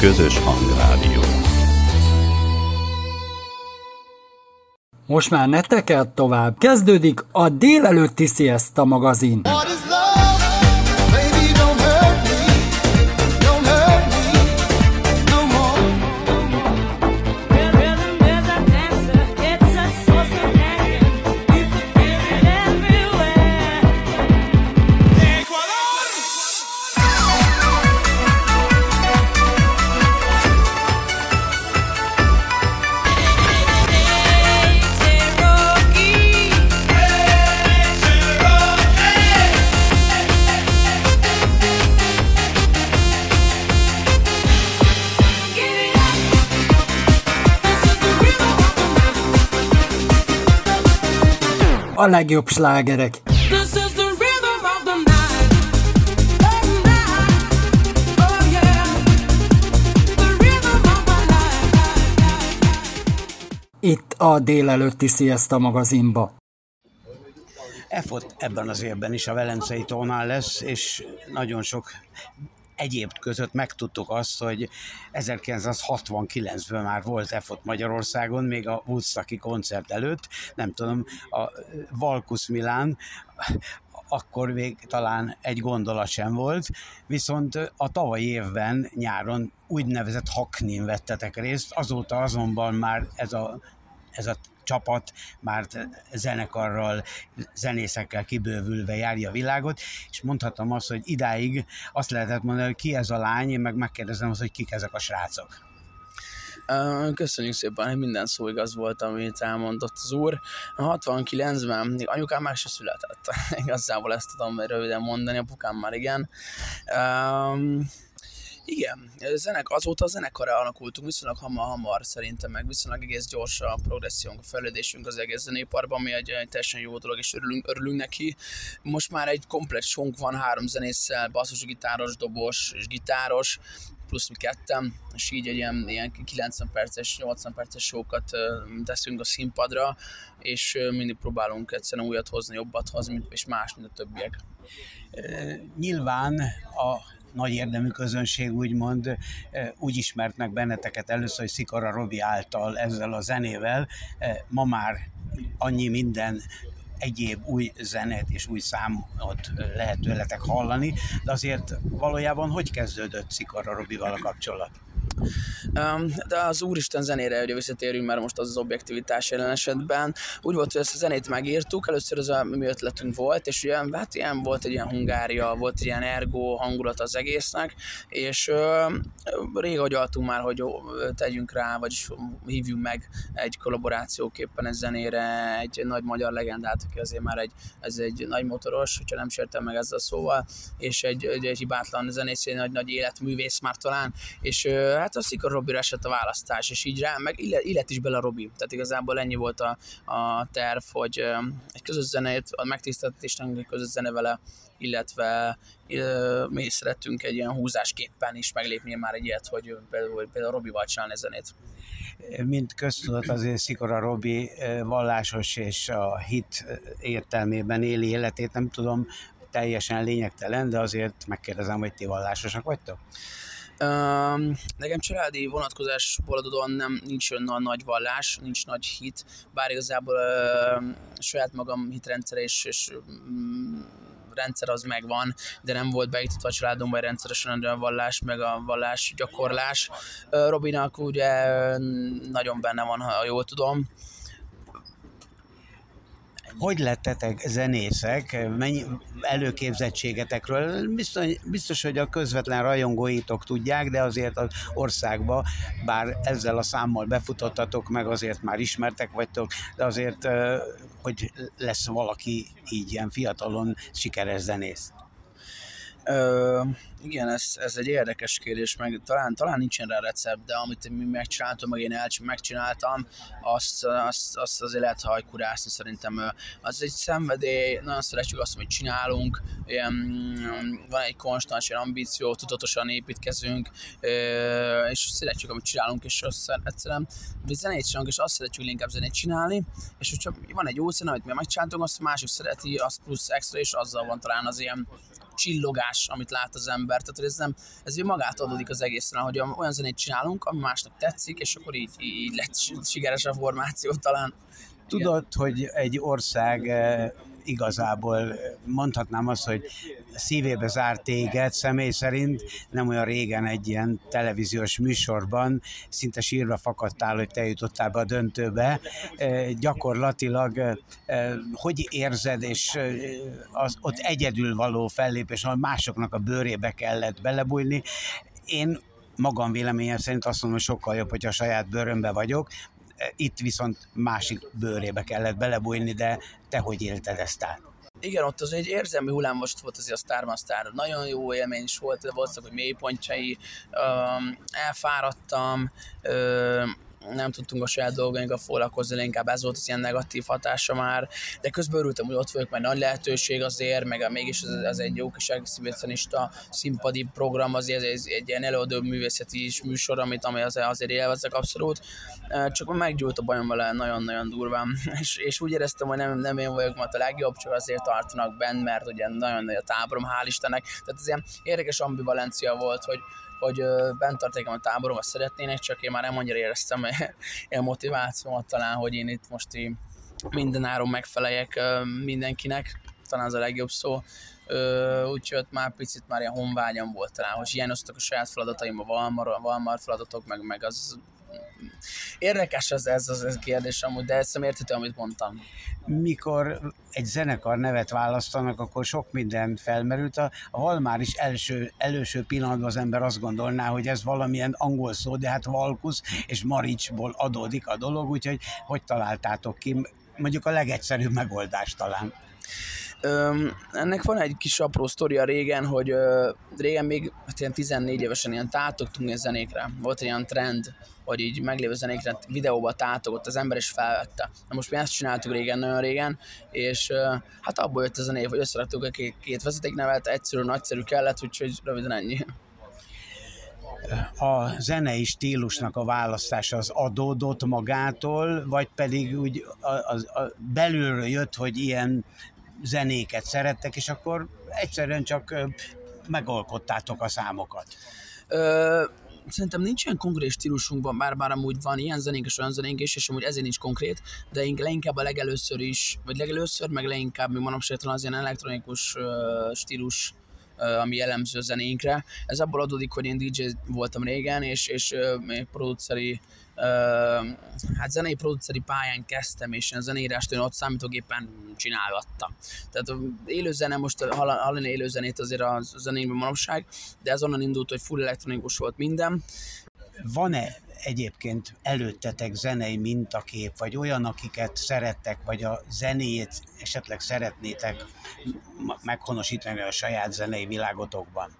közös hangrádió. Most már ne tekert tovább, kezdődik a délelőtti Siesta magazin. Legjobb slágerek. Itt a délelőtti Sziaszta magazinba. EFOT ebben az évben is a Velencei tónál lesz, és nagyon sok egyéb között megtudtuk azt, hogy 1969-ben már volt EFOT Magyarországon, még a Woodstocki koncert előtt, nem tudom, a Valkusz Milán, akkor még talán egy gondolat sem volt, viszont a tavalyi évben nyáron úgynevezett Haknin vettetek részt, azóta azonban már ez a, ez a csapat már zenekarral, zenészekkel kibővülve járja a világot, és mondhatom azt, hogy idáig azt lehetett mondani, hogy ki ez a lány, én meg megkérdezem azt, hogy kik ezek a srácok. Köszönjük szépen, minden szó igaz volt, amit elmondott az úr. 69-ben még anyukám már se született. Igazából ezt tudom röviden mondani, apukám már igen. Um, igen, zenek, azóta a zenekarra alakultunk viszonylag hamar, hamar szerintem, meg viszonylag egész gyors a progressziónk, a fejlődésünk az egész zenéparban, ami egy, egy teljesen jó dolog, és örülünk, örülünk neki. Most már egy komplet sonk van, három zenésszel, basszus, gitáros, dobos és gitáros, plusz mi kettem, és így egy ilyen, ilyen 90 perces, 80 perces sókat teszünk a színpadra, és mindig próbálunk egyszerűen újat hozni, jobbat hozni, és más, mint a többiek. Nyilván a nagy érdemű közönség úgymond úgy ismert meg benneteket először, hogy Szikora Robi által ezzel a zenével. Ma már annyi minden egyéb új zenet és új számot lehet tőletek hallani, de azért valójában hogy kezdődött Szikora Robival a kapcsolat? De az Úristen zenére hogy visszatérünk, mert most az az objektivitás jelen esetben. Úgy volt, hogy ezt a zenét megírtuk, először az a mi ötletünk volt, és ugye, hát ilyen volt egy ilyen Hungária, volt ilyen ergo hangulat az egésznek, és rég agyaltunk már, hogy tegyünk rá, vagy hívjunk meg egy kollaborációképpen egy zenére egy nagy magyar legendát, aki azért már egy, ez egy nagy motoros, hogyha nem sértem meg ezzel a szóval, és egy, egy, egy hibátlan zenész, egy nagy, nagy életművész már talán, és hát a Szikor Robira esett a választás, és így rá, meg illet, illet is bele a Robi. Tehát igazából ennyi volt a, a terv, hogy egy közös zenét, a megtiszteltetésnek egy közös zene vele, illetve mi szerettünk egy ilyen húzásképpen is meglépni már egy ilyet, hogy például, például Robival csinálni zenét. Mint köztudat azért Szikora Robi vallásos és a hit értelmében éli életét, nem tudom, teljesen lényegtelen, de azért megkérdezem, hogy ti vallásosak vagytok? Um, nekem családi vonatkozásból adódóan nem nincs olyan nagy vallás, nincs nagy hit, bár igazából uh, saját magam hitrendszer és, és um, rendszer az megvan, de nem volt beiktatva a családomban rendszeresen a vallás, meg a vallás gyakorlás. Robinak ugye nagyon benne van, ha jól tudom, hogy lettetek zenészek, mennyi előképzettségetekről, biztos, biztos, hogy a közvetlen rajongóitok tudják, de azért az országba, bár ezzel a számmal befutottatok, meg azért már ismertek vagytok, de azért, hogy lesz valaki így ilyen fiatalon sikeres zenész. Igen, ez, ez egy érdekes kérdés, meg talán, talán nincsen rá recept, de amit mi megcsináltam, meg én el, megcsináltam, azt, azt, azt azért lehet hajkurászni szerintem. Az egy szenvedély, nagyon szeretjük azt, amit csinálunk, ilyen, van egy konstans ilyen ambíció, tudatosan építkezünk, és szeretjük, amit csinálunk, és azt egyszerűen mi zenét csinálunk, és azt szeretjük inkább zenét csinálni, és hogyha van egy jó zene, amit mi megcsináltunk, azt másik szereti, az plusz extra, és azzal van talán az ilyen csillogás, amit lát az ember. Tehát ez nem, ez magát adódik az egészen, hogy olyan zenét csinálunk, ami másnak tetszik, és akkor így, így lett sikeres a formáció talán. Tudod, hogy egy ország eh, igazából mondhatnám azt, hogy szívébe zárt téged személy szerint, nem olyan régen egy ilyen televíziós műsorban, szinte sírva fakadtál, hogy te jutottál be a döntőbe. Gyakorlatilag hogy érzed, és az ott egyedül való fellépés, ahol másoknak a bőrébe kellett belebújni. Én magam véleményem szerint azt mondom, hogy sokkal jobb, hogy a saját bőrömbe vagyok, itt viszont másik bőrébe kellett belebújni, de te hogy élted ezt át? Igen, ott az egy érzelmi hullámvasút volt azért a Starmaster. Nagyon jó élmény is volt, de voltak, hogy mélypontjai, elfáradtam, nem tudtunk a saját dolgainkkal foglalkozni, inkább ez volt az ilyen negatív hatása már, de közben örültem, hogy ott vagyok, mert nagy lehetőség azért, meg mégis az, az egy jó kis exhibicionista színpadi program, azért ez egy, egy ilyen előadó művészeti is műsor, amit ami az, azért élvezek abszolút, csak meggyújt a bajom vele nagyon-nagyon durván, és, és úgy éreztem, hogy nem, nem én vagyok majd a legjobb, csak azért tartanak benn, mert ugye nagyon nagy a táborom, hál' Istennek, tehát ez ilyen érdekes ambivalencia volt, hogy, hogy bent tarték a táborom, azt szeretnének, csak én már nem annyira éreztem ilyen motivációmat talán, hogy én itt most így minden áron megfeleljek mindenkinek, talán az a legjobb szó. Úgyhogy már picit már ilyen honvágyam volt talán, hogy hiányoztak a saját feladataim, a Valmar, Valmar feladatok, meg, meg az Érdekes ez az, ez a kérdés amúgy, de ezt érthető, amit mondtam. Mikor egy zenekar nevet választanak, akkor sok minden felmerült. A, a Valmár is első, előső pillanatban az ember azt gondolná, hogy ez valamilyen angol szó, de hát Valkusz és Maricsból adódik a dolog, úgyhogy hogy találtátok ki? Mondjuk a legegyszerűbb megoldás talán. Öm, ennek van egy kis apró sztoria régen, hogy ö, régen még hát ilyen 14 évesen ilyen tátogtunk ilyen zenékre. Volt ilyen trend, hogy így meglévő zenékre videóba tátogott, az ember is felvette. Na most mi ezt csináltuk régen, nagyon régen, és ö, hát abból jött ez a név, hogy összeraktuk a két, két vezetéknevet, egyszerű, nagyszerű kellett, úgyhogy röviden ennyi a zenei stílusnak a választása az adódott magától, vagy pedig úgy a, a, a belülről jött, hogy ilyen zenéket szerettek, és akkor egyszerűen csak megalkottátok a számokat. Ö, szerintem nincs ilyen konkrét stílusunkban, bár bár amúgy van ilyen zenénk és olyan zenénk is, és amúgy ezért nincs konkrét, de leginkább a legelőször is, vagy legelőször, meg leginkább még manapság talán az ilyen elektronikus uh, stílus ami jellemző zenénkre. Ez abból adódik, hogy én DJ voltam régen, és, és még produceri hát zenei produceri pályán kezdtem, és a zenérást én ott számítógépen csinálgattam. Tehát élő zene, most hallani élő zenét azért a zenében manapság, de ez onnan indult, hogy full elektronikus volt minden. Van-e egyébként előttetek zenei mintakép, vagy olyan, akiket szerettek, vagy a zenéjét esetleg szeretnétek meghonosítani a saját zenei világotokban?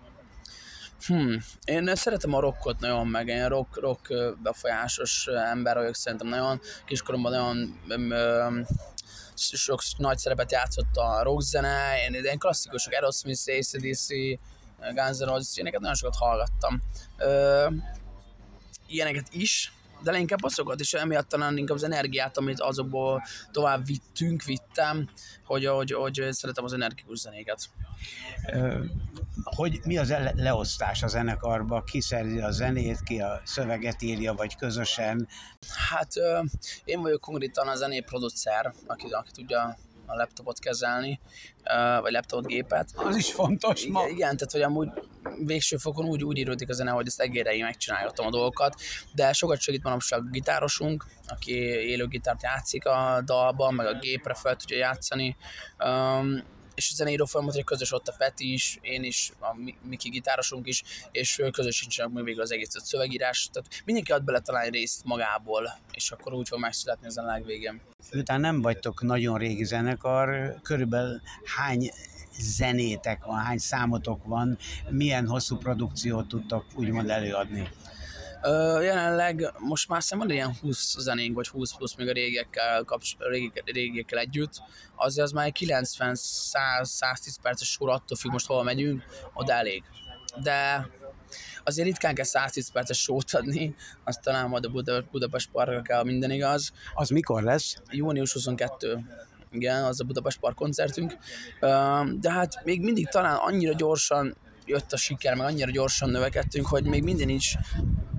Hmm. Én szeretem a rockot nagyon, meg én rock, rock befolyásos ember vagyok, szerintem nagyon kiskoromban nagyon um, sok nagy szerepet játszott a rockzene, én ilyen klasszikusok, Aerosmith, ACDC, Guns N' Roses, ilyeneket nagyon sokat hallgattam. Ilyeneket is, de inkább azokat, és emiatt talán inkább az energiát, amit azokból tovább vittünk, vittem, hogy, hogy, hogy szeretem az energikus zenéket. Hogy mi az leosztás a zenekarba? Ki szerzi a zenét, ki a szöveget írja, vagy közösen? Hát én vagyok konkrétan a zenéproducer, aki, aki tudja a laptopot kezelni, vagy laptopot gépet. Az is fontos ma. Igen, tehát hogy amúgy végső fokon úgy, úgy íródik a zene, hogy ezt egérei megcsinálhatom a dolgokat, de sokat segít manapság a gitárosunk, aki élő gitárt játszik a dalban, meg a gépre fel tudja játszani. Um, és a zeneíró folyamat, hogy közös ott a Peti is, én is, a Miki gitárosunk is, és közösen csinálunk még az egész szövegírás. Tehát mindenki ad bele talán részt magából, és akkor úgy fog megszületni a zene végén. Miután nem vagytok nagyon régi zenekar, körülbelül hány zenétek van, hány számotok van, milyen hosszú produkciót tudtok úgymond előadni? Ö, jelenleg most már szerintem van ilyen 20 zenénk, vagy 20 plusz még a régiekkel, kapcs- régiekkel, régiekkel együtt, azért az már 90-100-110 perces sor, attól függ most hol megyünk, oda elég. De azért ritkán kell 110 perces sót adni, azt talán majd a Budapest Parkra kell minden igaz. Az mikor lesz? Június 22 igen, az a Budapest Park koncertünk, de hát még mindig talán annyira gyorsan jött a siker, meg annyira gyorsan növekedtünk, hogy még minden nincs,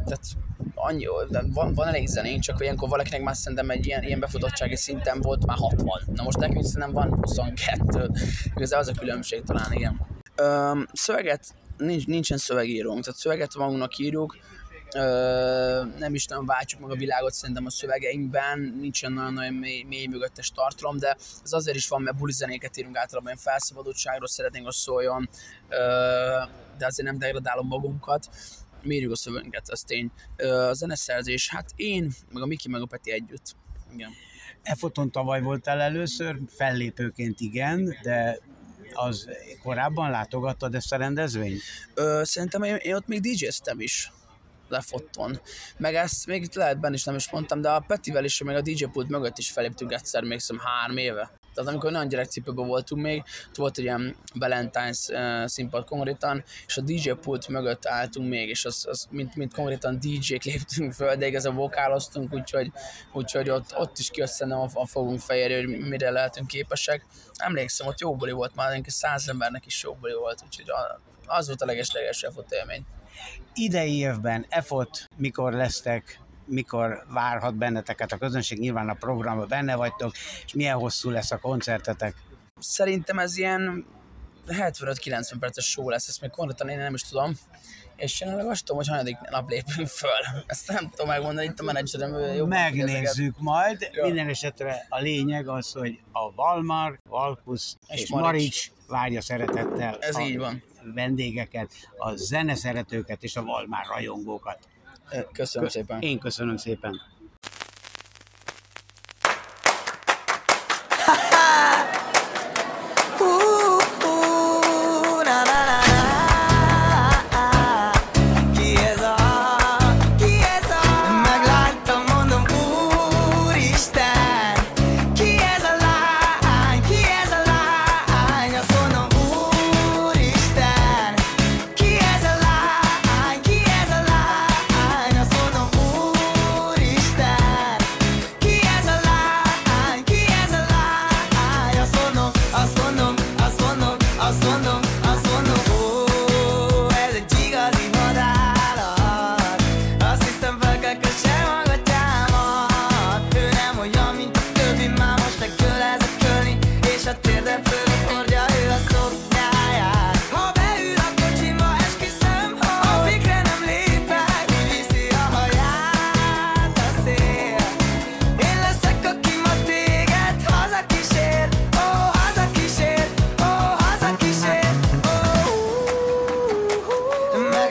tehát annyi, van, van elég zenénk, csak ilyenkor valakinek már szerintem egy ilyen, ilyen befutottsági szinten volt már 60. Na most nekünk szerintem van 22. Igazából az a különbség talán, igen. Öm, szöveget, nincs, nincsen szövegírónk, tehát szöveget magunknak írjuk, Ö, nem is nagyon váltsuk meg a világot szerintem a szövegeinkben, nincsen nagyon, nagyon mély, mély mögöttes tartalom, de ez azért is van, mert bulizenéket írunk általában, ilyen felszabadultságról szeretnénk, hogy szóljon, ö, de azért nem degradálom magunkat mérjük a szövegünket, ez tény. A zeneszerzés, hát én, meg a Miki, meg a Peti együtt. Igen. E foton tavaly voltál először, fellépőként igen, de az korábban látogattad ezt a rendezvényt? Ö, szerintem én, én ott még DJ-ztem is lefotton. Meg ezt még lehet benne is nem is mondtam, de a Petivel is, meg a DJ pult mögött is feléptünk egyszer, még szem három éve. Tehát amikor nagyon gyerekcipőben voltunk még, ott volt egy ilyen Valentine's uh, színpad konkrétan, és a DJ pult mögött álltunk még, és az, az mint, mint konkrétan DJ-k léptünk föl, de igazán vokáloztunk, úgyhogy, úgyhogy ott, ott is kijött a, a fogunk fejére, hogy mire lehetünk képesek. Emlékszem, ott jó buli volt már, száz embernek is jó buli volt, úgyhogy az volt a leges-legesebb élmény. Idei évben EFOT, mikor lesztek mikor várhat benneteket a közönség, nyilván a programban benne vagytok, és milyen hosszú lesz a koncertetek? Szerintem ez ilyen 75-90 perces show lesz, ezt még konkrétan én nem is tudom, és jelenleg azt tudom, hogy hanyadik nap lépünk föl. Ezt nem tudom megmondani, itt a menedzserem jobb. Megnézzük majd. Ja. Minden esetre a lényeg az, hogy a Valmar, Valkusz és, és Marics, Marics várja szeretettel Ez a így van. vendégeket, a zeneszeretőket és a Valmár rajongókat. Köszönöm szépen. Én köszönöm szépen.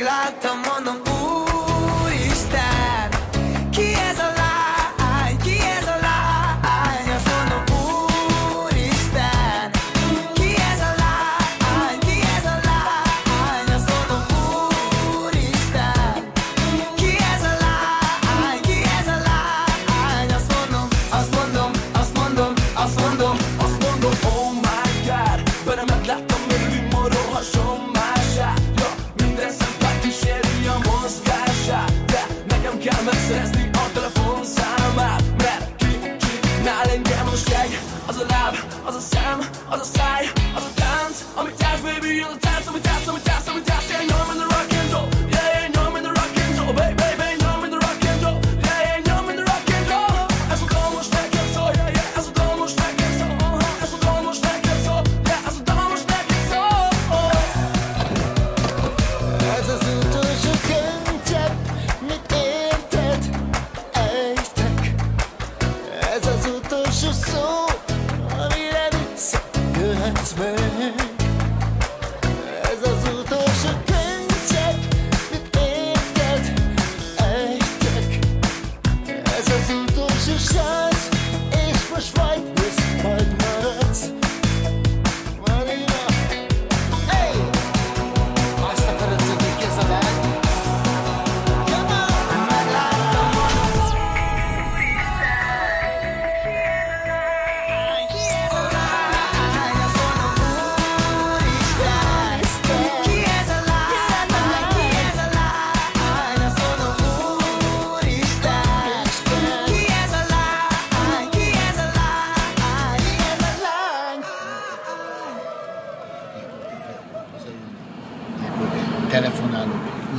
like the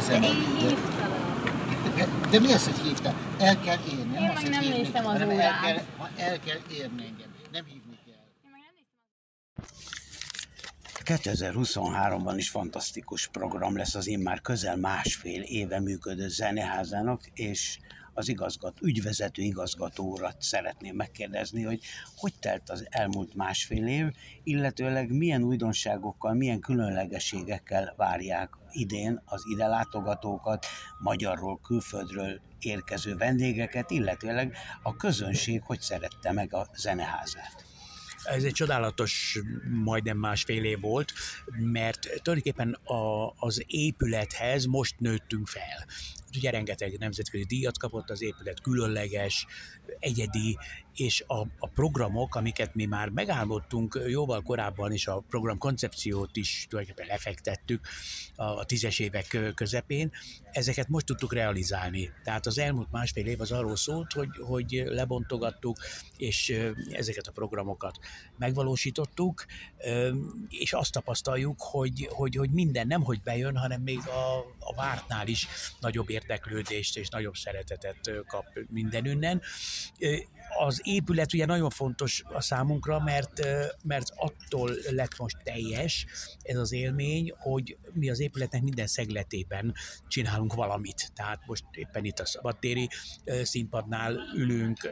szemben. De, de mi az, hogy hívtál? El kell érni. Én meg nem néztem az órát. El kell, el kell érni engem. Nem hívni 2023-ban is fantasztikus program lesz az immár közel másfél éve működő zeneházának, és az igazgató, ügyvezető igazgatórat szeretném megkérdezni, hogy hogy telt az elmúlt másfél év, illetőleg milyen újdonságokkal, milyen különlegességekkel várják idén az ide látogatókat, magyarról, külföldről érkező vendégeket, illetőleg a közönség hogy szerette meg a zeneházát. Ez egy csodálatos, majdnem másfél év volt, mert tulajdonképpen a, az épülethez most nőttünk fel. Ugye rengeteg nemzetközi díjat kapott az épület, különleges, egyedi, és a, a programok, amiket mi már megálmodtunk jóval korábban, és a program koncepciót is tulajdonképpen lefektettük a tízes évek közepén, ezeket most tudtuk realizálni. Tehát az elmúlt másfél év az arról szólt, hogy, hogy lebontogattuk, és ezeket a programokat megvalósítottuk, és azt tapasztaljuk, hogy, hogy, hogy minden nem hogy bejön, hanem még a, a vártnál is nagyobb érdeklődést és nagyobb szeretetet kap mindenünnen az épület ugye nagyon fontos a számunkra, mert, mert attól lett most teljes ez az élmény, hogy mi az épületnek minden szegletében csinálunk valamit. Tehát most éppen itt a szabadtéri színpadnál ülünk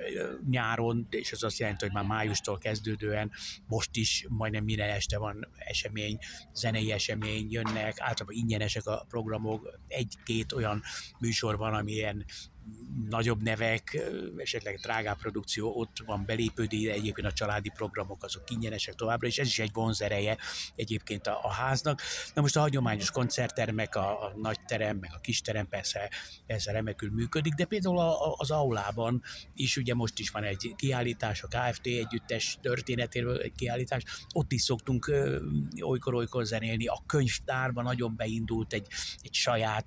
nyáron, és ez azt jelenti, hogy már májustól kezdődően most is majdnem minden este van esemény, zenei esemény, jönnek, általában ingyenesek a programok, egy-két olyan műsor van, ami ilyen nagyobb nevek, esetleg drágább produkció, ott van belépődi, egyébként a családi programok azok ingyenesek továbbra, és ez is egy vonzereje egyébként a, a háznak. Na most a hagyományos koncerttermek, a, a nagy terem, meg a kis terem persze, persze remekül működik, de például a, a, az aulában is ugye most is van egy kiállítás, a KFT együttes történetéről egy kiállítás, ott is szoktunk olykor-olykor zenélni, a könyvtárban nagyon beindult egy, egy saját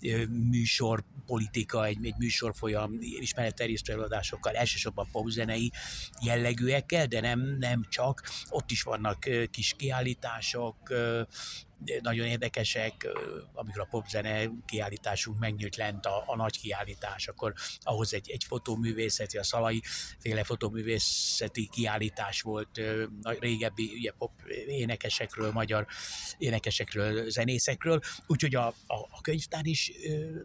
ö, műsor politika, egy egy műsorfolyam ismeretterjesztő előadásokkal, elsősorban popzenei jellegűekkel, de nem, nem csak. Ott is vannak kis kiállítások, nagyon érdekesek, amikor a popzene kiállításunk megnyílt lent a, a nagy kiállítás, akkor ahhoz egy, egy fotóművészeti, a Szalai féle fotóművészeti kiállítás volt régebbi ugye, pop énekesekről, magyar énekesekről, zenészekről, úgyhogy a, a, a könyvtár is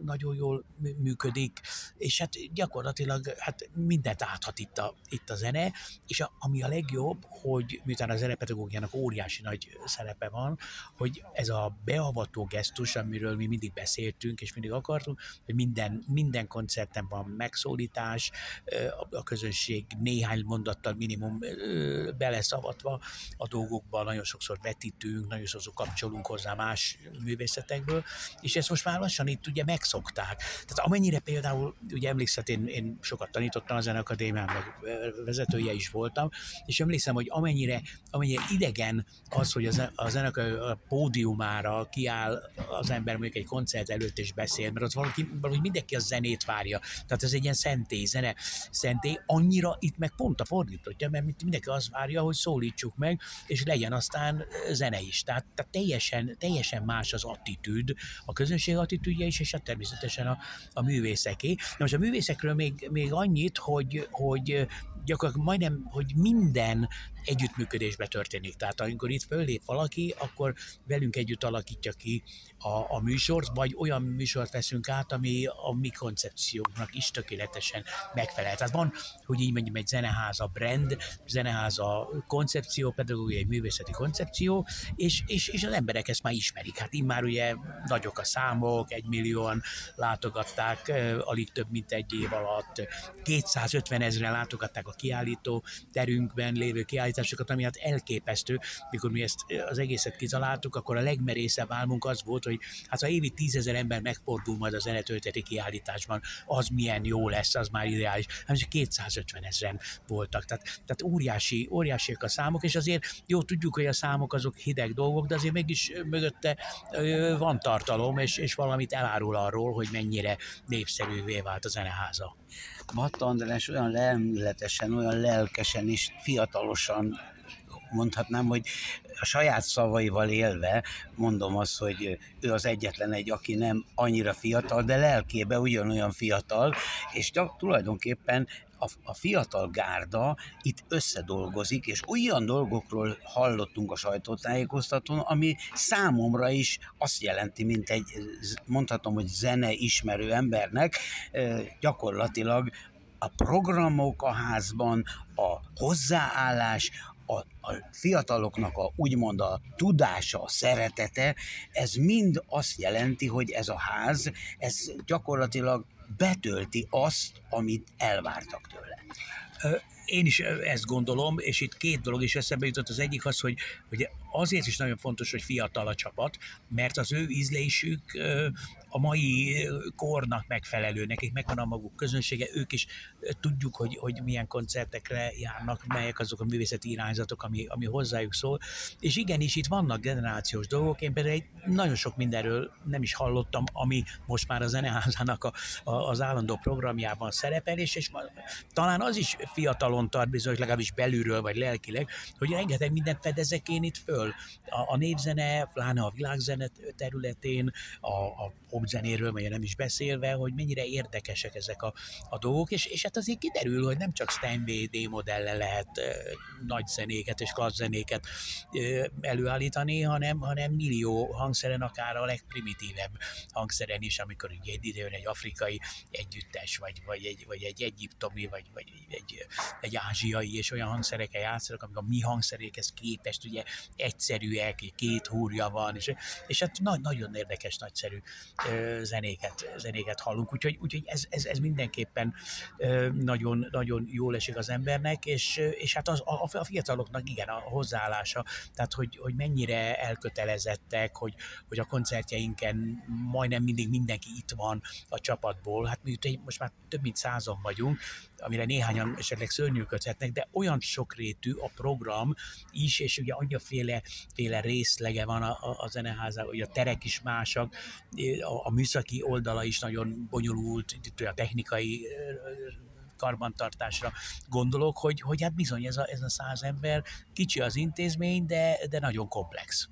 nagyon jól működik, és hát gyakorlatilag hát mindent áthat itt a, itt a zene, és a, ami a legjobb, hogy miután a zenepedagógiának óriási nagy szerepe van, hogy ez a beavató gesztus, amiről mi mindig beszéltünk, és mindig akartunk, hogy minden, minden koncerten van megszólítás, a közönség néhány mondattal minimum beleszavatva a dolgokba, nagyon sokszor vetítünk, nagyon sokszor kapcsolunk hozzá más művészetekből, és ezt most már lassan itt ugye megszokták. Tehát amennyire például, ugye emlékszem, én, én sokat tanítottam a Zenekadémián, meg vezetője is voltam, és emlékszem, hogy amennyire, amennyire idegen az, hogy a, a zenekar a pódiumára kiáll az ember mondjuk egy koncert előtt és beszél, mert ott valaki, valahogy mindenki a zenét várja. Tehát ez egy ilyen szentély, zene szentély. Annyira itt meg pont a fordítottja, mert mindenki azt várja, hogy szólítsuk meg, és legyen aztán zene is. Tehát, tehát teljesen, teljesen más az attitűd, a közönség attitűdje is, és hát természetesen a, a művészeké. Na most a művészekről még, még annyit, hogy, hogy gyakorlatilag majdnem, hogy minden együttműködésbe történik. Tehát amikor itt föllép valaki, akkor velünk együtt alakítja ki a, a műsort, vagy olyan műsort veszünk át, ami a mi koncepciónknak is tökéletesen megfelel. Tehát van, hogy így mondjam, egy zeneháza brand, zeneháza koncepció, pedagógiai művészeti koncepció, és, és, és az emberek ezt már ismerik. Hát immár ugye nagyok a számok, egy millióan látogatták alig több mint egy év alatt, 250 ezeren látogatták a kiállító terünkben lévő kiállításokat, ami hát elképesztő, mikor mi ezt az egészet kitaláltuk, akkor a legmerészebb álmunk az volt, hogy hát ha évi tízezer ember megfordul majd a zenetölteti kiállításban, az milyen jó lesz, az már ideális. Hát csak 250 ezeren voltak, tehát, tehát óriási, óriásiak a számok, és azért jó, tudjuk, hogy a számok azok hideg dolgok, de azért mégis mögötte van tartalom, és, és valamit elárul arról, hogy mennyire népszerűvé vált a zeneháza. Matta András olyan lelületesen, olyan lelkesen és fiatalosan mondhatnám, hogy a saját szavaival élve mondom azt, hogy ő az egyetlen egy, aki nem annyira fiatal, de lelkébe ugyanolyan fiatal, és tulajdonképpen a, a fiatal gárda itt összedolgozik, és olyan dolgokról hallottunk a sajtótájékoztatón, ami számomra is azt jelenti, mint egy, mondhatom, hogy zene ismerő embernek, gyakorlatilag a programok a házban, a hozzáállás, a, a fiataloknak a úgymond a tudása, a szeretete, ez mind azt jelenti, hogy ez a ház, ez gyakorlatilag betölti azt, amit elvártak tőle. Én is ezt gondolom, és itt két dolog is eszembe jutott. Az egyik az, hogy, hogy azért is nagyon fontos, hogy fiatal a csapat, mert az ő ízlésük a mai kornak megfelelő, nekik megvan a maguk közönsége, ők is tudjuk, hogy, hogy milyen koncertekre járnak, melyek azok a művészeti irányzatok, ami, ami hozzájuk szól. És igenis, itt vannak generációs dolgok, én például egy, nagyon sok mindenről nem is hallottam, ami most már a zeneházának a, a, az állandó programjában szerepel, és, és talán az is fiatalon tart bizony, legalábbis belülről vagy lelkileg, hogy rengeteg mindent fedezek én itt föl. A, a népzene, pláne a világzene területén, a, a popzenéről, vagy nem is beszélve, hogy mennyire érdekesek ezek a, a dolgok, és, és hát azért kiderül, hogy nem csak Steinway D modellen lehet e, nagy zenéket és klassz zenéket e, előállítani, hanem, hanem millió hangszeren, akár a legprimitívebb hangszeren is, amikor ugye egy időn egy afrikai együttes, vagy, vagy, egy, vagy egy egyiptomi, vagy, vagy egy, egy ázsiai, és olyan hangszerekkel játszanak, amik a mi hangszerékhez képest ugye egyszerűek, két húrja van, és, és hát nagy, nagyon érdekes, nagyszerű zenéket, zenéket hallunk, úgyhogy, úgyhogy ez, ez, ez mindenképpen nagyon, nagyon jól esik az embernek, és, és hát az, a, a fiataloknak igen, a hozzáállása, tehát hogy, hogy mennyire elkötelezettek, hogy, hogy a koncertjeinken majdnem mindig mindenki itt van a csapatból, hát mi most már több mint százon vagyunk, amire néhányan esetleg szörnyűködhetnek, de olyan sokrétű a program is, és ugye annyiféle féle részlege van a, a, a zeneházában, hogy a terek is másak, a, a műszaki oldala is nagyon bonyolult, itt a technikai karbantartásra gondolok, hogy, hogy hát bizony ez a, ez a száz ember, kicsi az intézmény, de, de nagyon komplex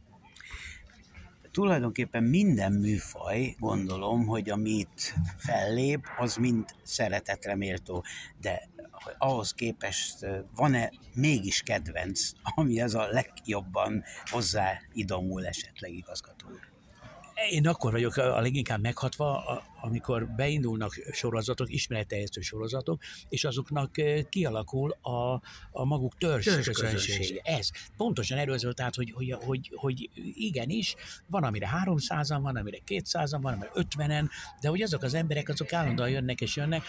tulajdonképpen minden műfaj, gondolom, hogy amit fellép, az mind szeretetre méltó, de ahhoz képest van-e mégis kedvenc, ami ez a legjobban hozzáidomul esetleg igazgató? Én akkor vagyok a leginkább meghatva, amikor beindulnak sorozatok, ismeretteljesztő sorozatok, és azoknak kialakul a, a maguk törzs, törzs közönség. Ez. Pontosan erről szólt, tehát, hogy, hogy, hogy, hogy igenis, van amire 300-an, van amire 200-an, van amire 50-en, de hogy azok az emberek, azok állandóan jönnek és jönnek.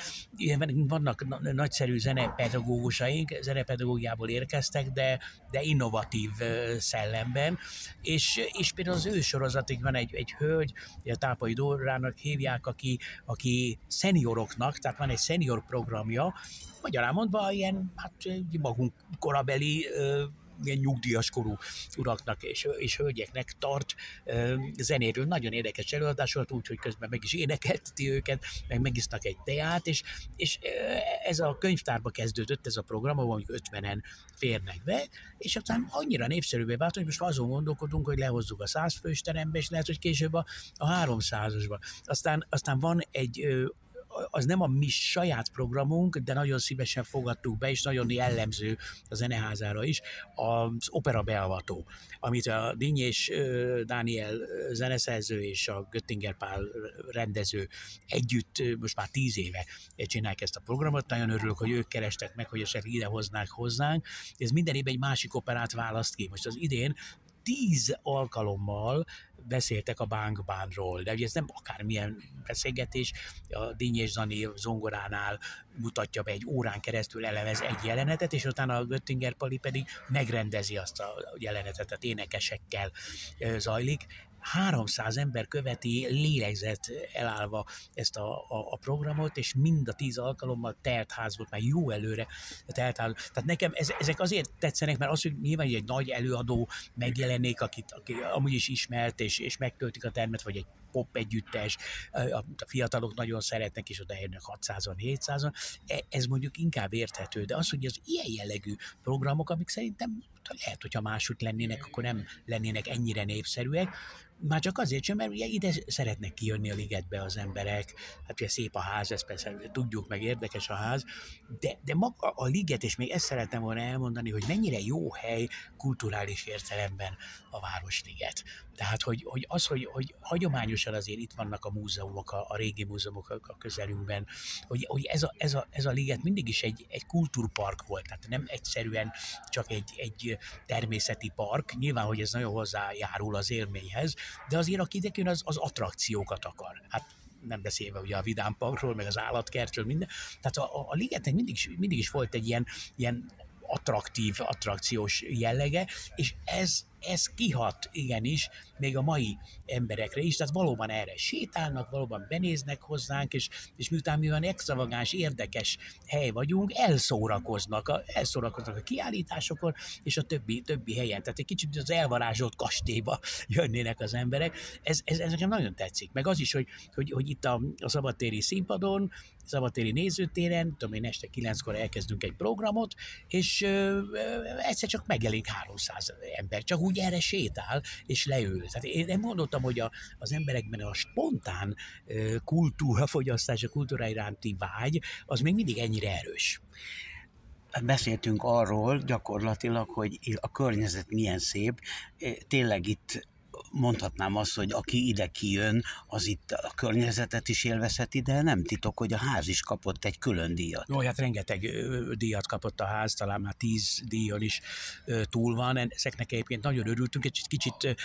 Vannak nagyszerű zenepedagógusaink, zenepedagógiából érkeztek, de, de innovatív szellemben, és, és például az ő sorozatig van egy, egy hölgy, a Tápai Dórának hívják, aki, aki szenioroknak, tehát van egy szenior programja, magyarán mondva ilyen, hát magunk korabeli nyugdíjas korú uraknak és, és hölgyeknek tart zenéről. Nagyon érdekes előadás volt, úgyhogy közben meg is énekelteti őket, meg megisznak egy teát, és, és ez a könyvtárba kezdődött ez a program, ahol mondjuk 50-en férnek be, és aztán annyira népszerűvé vált, hogy most azon gondolkodunk, hogy lehozzuk a 100 fős terembe, és lehet, hogy később a, a 300-asba. Aztán, aztán van egy az nem a mi saját programunk, de nagyon szívesen fogadtuk be, és nagyon jellemző a zeneházára is, az opera beavató, amit a Dinny és Dániel zeneszerző és a Göttinger Pál rendező együtt most már tíz éve csinálják ezt a programot. Nagyon örülök, hogy ők kerestek meg, hogy esetleg ide hoznák hozzánk. Ez minden évben egy másik operát választ ki. Most az idén tíz alkalommal beszéltek a bánkbánról, de ugye ez nem akármilyen beszélgetés, a Dínyés Zani zongoránál mutatja be egy órán keresztül elevez egy jelenetet, és utána a Göttinger Pali pedig megrendezi azt a jelenetet, tehát énekesekkel zajlik. 300 ember követi lélegzett elállva ezt a, a, a programot, és mind a tíz alkalommal telt ház volt, már jó előre telt ház. Tehát nekem ez, ezek azért tetszenek, mert az, hogy nyilván egy nagy előadó megjelenik, akit aki amúgy is ismert, és, és megtöltik a termet, vagy egy pop együttes, a fiatalok nagyon szeretnek, és oda érnek 600-an, 700-an, e, ez mondjuk inkább érthető, de az, hogy az ilyen jellegű programok, amik szerintem lehet, hogyha máshogy lennének, akkor nem lennének ennyire népszerűek, már csak azért sem, mert ugye ide szeretnek kijönni a ligetbe az emberek, hát ugye szép a ház, ezt persze tudjuk, meg érdekes a ház, de, de maga a liget, és még ezt szerettem volna elmondani, hogy mennyire jó hely kulturális értelemben a Városliget. Tehát, hogy, hogy az, hogy, hogy hagyományosan azért itt vannak a múzeumok, a, a régi múzeumok a, a közelünkben, hogy, hogy ez, a, ez, a, ez a liget mindig is egy, egy kultúrpark volt, tehát nem egyszerűen csak egy, egy természeti park, nyilván, hogy ez nagyon hozzájárul az élményhez, de azért aki ide az, az attrakciókat akar. Hát nem beszélve ugye a Vidám Parkról, meg az állatkertről, minden. Tehát a, a ligetnek mindig, mindig is volt egy ilyen, ilyen attraktív, attrakciós jellege, és ez ez kihat igenis még a mai emberekre is, tehát valóban erre sétálnak, valóban benéznek hozzánk, és, és miután mi olyan extravagáns, érdekes hely vagyunk, elszórakoznak a, elszórakoznak a kiállításokon, és a többi, többi helyen. Tehát egy kicsit az elvarázsolt kastélyba jönnének az emberek. Ez, ez, ez nekem nagyon tetszik. Meg az is, hogy, hogy, hogy itt a, a szabadtéri színpadon, szabadtéri nézőtéren, tudom én este kilenckor elkezdünk egy programot, és ö, ö, egyszer csak megjelenik 300 ember, csak úgy erre sétál, és leül. Tehát én nem gondoltam, hogy a, az emberekben a spontán kultúra, fogyasztás, a kultúra iránti vágy, az még mindig ennyire erős beszéltünk arról gyakorlatilag, hogy a környezet milyen szép. Tényleg itt mondhatnám azt, hogy aki ide kijön, az itt a környezetet is élvezheti, de nem titok, hogy a ház is kapott egy külön díjat. Jó, hát rengeteg díjat kapott a ház, talán már tíz díjon is túl van. Ezeknek egyébként nagyon örültünk, egy kicsit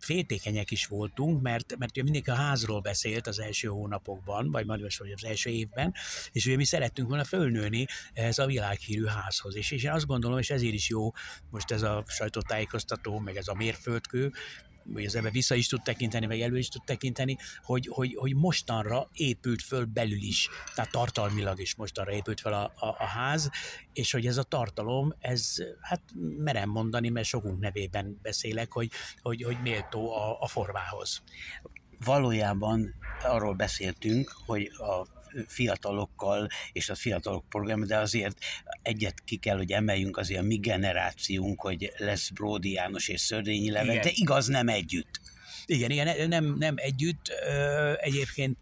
féltékenyek is voltunk, mert, mert ugye mindenki a házról beszélt az első hónapokban, vagy majd vagy az első évben, és ugye mi szerettünk volna fölnőni ez a világhírű házhoz. És, és én azt gondolom, és ezért is jó most ez a sajtótájékoztató, meg ez a mérföldkő, vagy az ebbe vissza is tud tekinteni, meg elő is tud tekinteni, hogy, hogy, hogy mostanra épült föl belül is, tehát tartalmilag is mostanra épült föl a, a, a ház, és hogy ez a tartalom, ez, hát merem mondani, mert sokunk nevében beszélek, hogy, hogy, hogy méltó a, a formához. Valójában arról beszéltünk, hogy a fiatalokkal és a fiatalok program, de azért egyet ki kell, hogy emeljünk azért a mi generációnk, hogy lesz Bródi János és Szörényi Levente, igaz nem együtt. Igen, igen, nem, nem együtt. Egyébként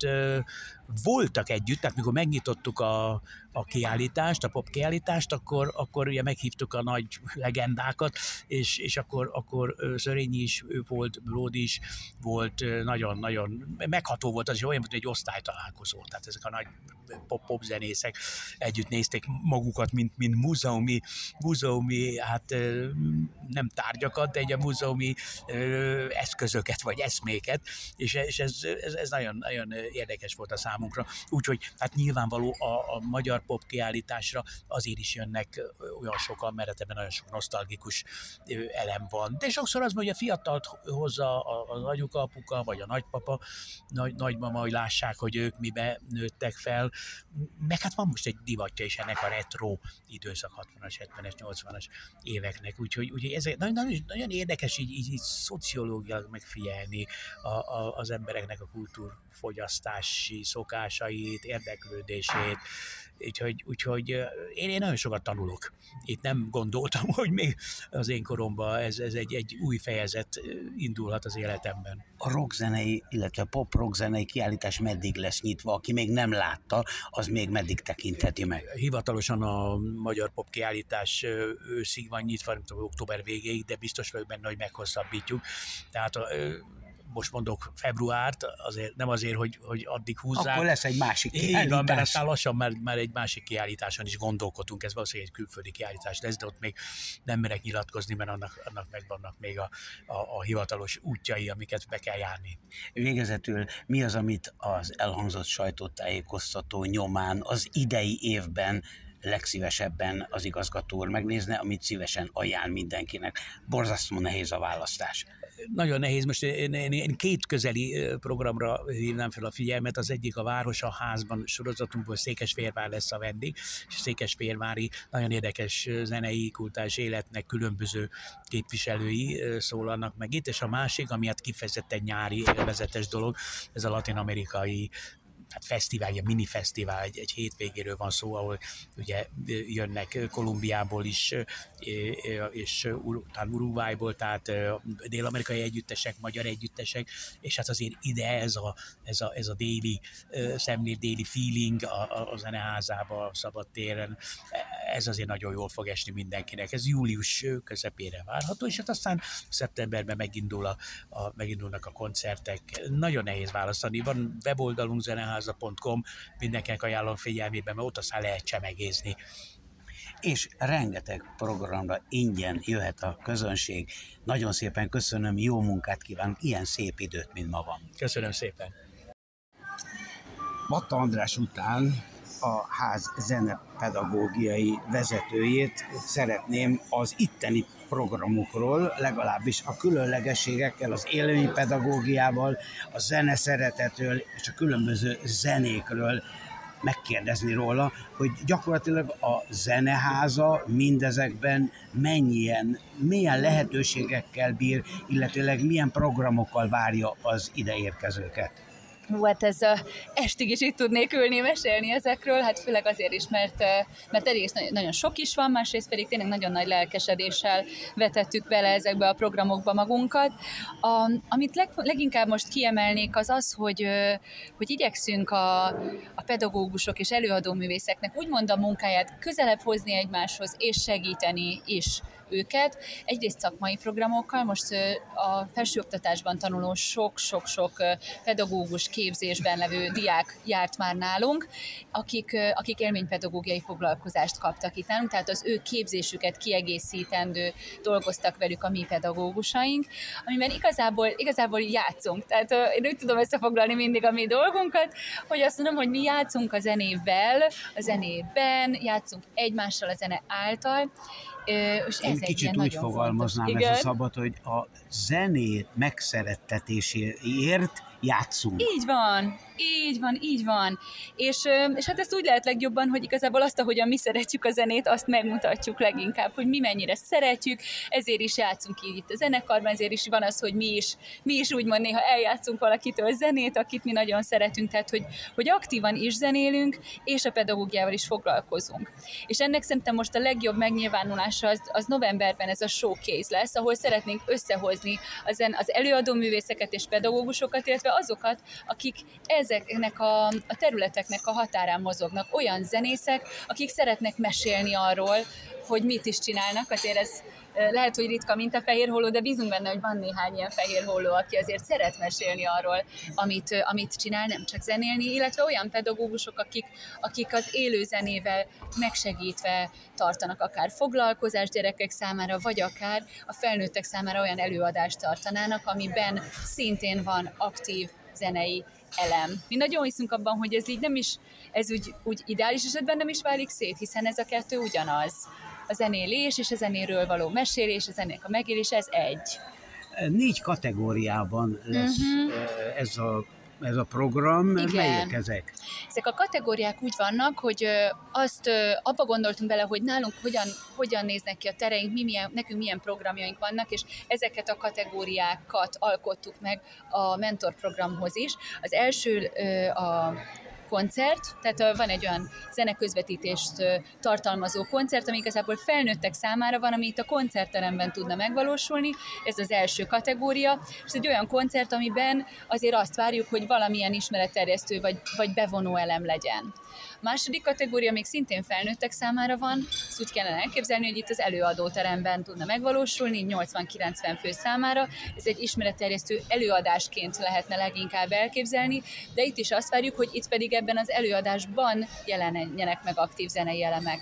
voltak együtt, tehát mikor megnyitottuk a, a kiállítást, a pop kiállítást, akkor, akkor ugye meghívtuk a nagy legendákat, és, és akkor, akkor Szörényi is ő volt, Bródi is volt, nagyon-nagyon megható volt az, hogy olyan, mint egy osztálytalálkozó, tehát ezek a nagy pop-pop zenészek együtt nézték magukat, mint, mint múzeumi, múzeumi, hát nem tárgyakat, de egy a múzeumi eszközöket, vagy eszméket, és, és ez, ez, ez nagyon, nagyon érdekes volt a számunkra. Úgyhogy hát nyilvánvaló a, a magyar pop kiállításra azért is jönnek olyan sokan, mert ebben nagyon sok nosztalgikus elem van. De sokszor az, hogy a fiatalt hozza az anyuka, apuka, vagy a nagypapa, nagy, nagymama, hogy lássák, hogy ők mibe nőttek fel, meg hát van most egy divatja is ennek a retro időszak 60-as, 70-es, 80-as éveknek, úgyhogy, úgyhogy ez nagyon, nagyon érdekes így, így, így szociológiailag megfigyelni a, a, az embereknek a kultúrfogyasztási szokásait, érdeklődését, úgyhogy, úgyhogy én, én nagyon sokat tanulok. Itt nem gondoltam, hogy még az én koromban ez, ez egy, egy új fejezet indulhat az életemben. A rockzenei, illetve pop rockzenei kiállítás meddig lesz nyitva? Aki még nem látta, az még meddig tekintheti meg? Hivatalosan a magyar pop kiállítás őszig van nyitva, nem tudom, október végéig, de biztos vagyok benne, hogy meghosszabbítjuk. Tehát most mondok februárt, azért, nem azért, hogy, hogy addig húzzák. Akkor lesz egy másik kiállítás. Igen, mert aztán lassan már, már egy másik kiállításon is gondolkodunk, ez valószínűleg egy külföldi kiállítás lesz, de ott még nem merek nyilatkozni, mert annak, annak megvannak még a, a, a hivatalos útjai, amiket be kell járni. Végezetül mi az, amit az elhangzott sajtótájékoztató nyomán az idei évben legszívesebben az igazgató úr megnézne, amit szívesen ajánl mindenkinek. Borzasztó nehéz a választás nagyon nehéz. Most én, én, én két közeli programra hívnám fel a figyelmet. Az egyik a Város a házban sorozatunkból Székesfehérvár lesz a vendég, és Székesfehérvári nagyon érdekes zenei, kultúrás életnek különböző képviselői szólalnak meg itt, és a másik, ami hát kifejezetten nyári élvezetes dolog, ez a latin-amerikai hát fesztivál, egy mini fesztivál, egy, egy hétvégéről van szó, ahol ugye jönnek Kolumbiából is, és talán Uruguayból, tehát dél-amerikai együttesek, magyar együttesek, és hát azért ide ez a, ez a, ez a déli szemlél, déli feeling a, a, a zeneházába, a szabadtéren, ez azért nagyon jól fog esni mindenkinek. Ez július közepére várható, és hát aztán szeptemberben megindul a, a, megindulnak a koncertek. Nagyon nehéz választani. Van weboldalunk zeneháza.com, mindenkinek ajánlom figyelmébe, mert ott aztán lehet csemegézni és rengeteg programra ingyen jöhet a közönség. Nagyon szépen köszönöm, jó munkát kívánok, ilyen szép időt, mint ma van. Köszönöm szépen. Matta András után a ház zenepedagógiai vezetőjét szeretném az itteni programokról, legalábbis a különlegességekkel, az élménypedagógiával, a zene szeretetről és a különböző zenékről megkérdezni róla, hogy gyakorlatilag a zeneháza mindezekben mennyien, milyen lehetőségekkel bír, illetőleg milyen programokkal várja az ideérkezőket. Hú, hát ez a, estig is itt tudnék ülni, mesélni ezekről, hát főleg azért is, mert, mert egyrészt nagyon sok is van, másrészt pedig tényleg nagyon nagy lelkesedéssel vetettük bele ezekbe a programokba magunkat. A, amit leg, leginkább most kiemelnék az az, hogy, hogy igyekszünk a, a pedagógusok és előadóművészeknek úgymond a munkáját közelebb hozni egymáshoz, és segíteni is őket. Egyrészt szakmai programokkal, most a felsőoktatásban tanuló sok-sok-sok pedagógus képzésben levő diák járt már nálunk, akik, akik élménypedagógiai foglalkozást kaptak itt nálunk, tehát az ő képzésüket kiegészítendő dolgoztak velük a mi pedagógusaink, amiben igazából, igazából játszunk. Tehát én úgy tudom összefoglalni mindig a mi dolgunkat, hogy azt mondom, hogy mi játszunk a zenével, a zenében, játszunk egymással a zene által, és ez Én kicsit úgy fogalmaznám fontos. ez a szabad, hogy a zenét megszerettetéséért játszunk. Így van, így van, így van. És, és hát ezt úgy lehet legjobban, hogy igazából azt, ahogyan mi szeretjük a zenét, azt megmutatjuk leginkább, hogy mi mennyire szeretjük, ezért is játszunk így itt a zenekarban, ezért is van az, hogy mi is, mi is úgymond néha eljátszunk valakitől zenét, akit mi nagyon szeretünk, tehát hogy, hogy aktívan is zenélünk, és a pedagógiával is foglalkozunk. És ennek szerintem most a legjobb megnyilvánulása az, az novemberben ez a showcase lesz, ahol szeretnénk összehozni az, az előadó művészeket és pedagógusokat, illetve azokat, akik ezeknek a, a területeknek a határán mozognak. Olyan zenészek, akik szeretnek mesélni arról, hogy mit is csinálnak, azért ez lehet, hogy ritka, mint a fehér holló, de bízunk benne, hogy van néhány ilyen fehér holló, aki azért szeret mesélni arról, amit, amit csinál, nem csak zenélni, illetve olyan pedagógusok, akik, akik az élő zenével megsegítve tartanak akár foglalkozás gyerekek számára, vagy akár a felnőttek számára olyan előadást tartanának, amiben szintén van aktív zenei elem. Mi nagyon hiszünk abban, hogy ez így nem is, ez úgy, úgy ideális esetben nem is válik szét, hiszen ez a kettő ugyanaz. A zenélés és a zenéről való mesélés, a zenék a megélés, ez egy. Négy kategóriában lesz uh-huh. ez a ez a program, Igen. melyek ezek? Ezek a kategóriák úgy vannak, hogy azt abba gondoltunk bele, hogy nálunk hogyan, hogyan néznek ki a tereink, mi milyen, nekünk milyen programjaink vannak, és ezeket a kategóriákat alkottuk meg a mentorprogramhoz is. Az első a koncert, tehát van egy olyan zeneközvetítést tartalmazó koncert, ami igazából felnőttek számára van, ami itt a koncertteremben tudna megvalósulni, ez az első kategória, és egy olyan koncert, amiben azért azt várjuk, hogy valamilyen ismeretterjesztő vagy, vagy bevonó elem legyen. Második kategória még szintén felnőttek számára van, ezt úgy kellene elképzelni, hogy itt az előadóteremben tudna megvalósulni, 80-90 fő számára. Ez egy ismeretterjesztő előadásként lehetne leginkább elképzelni, de itt is azt várjuk, hogy itt pedig ebben az előadásban jelenjenek meg aktív zenei elemek.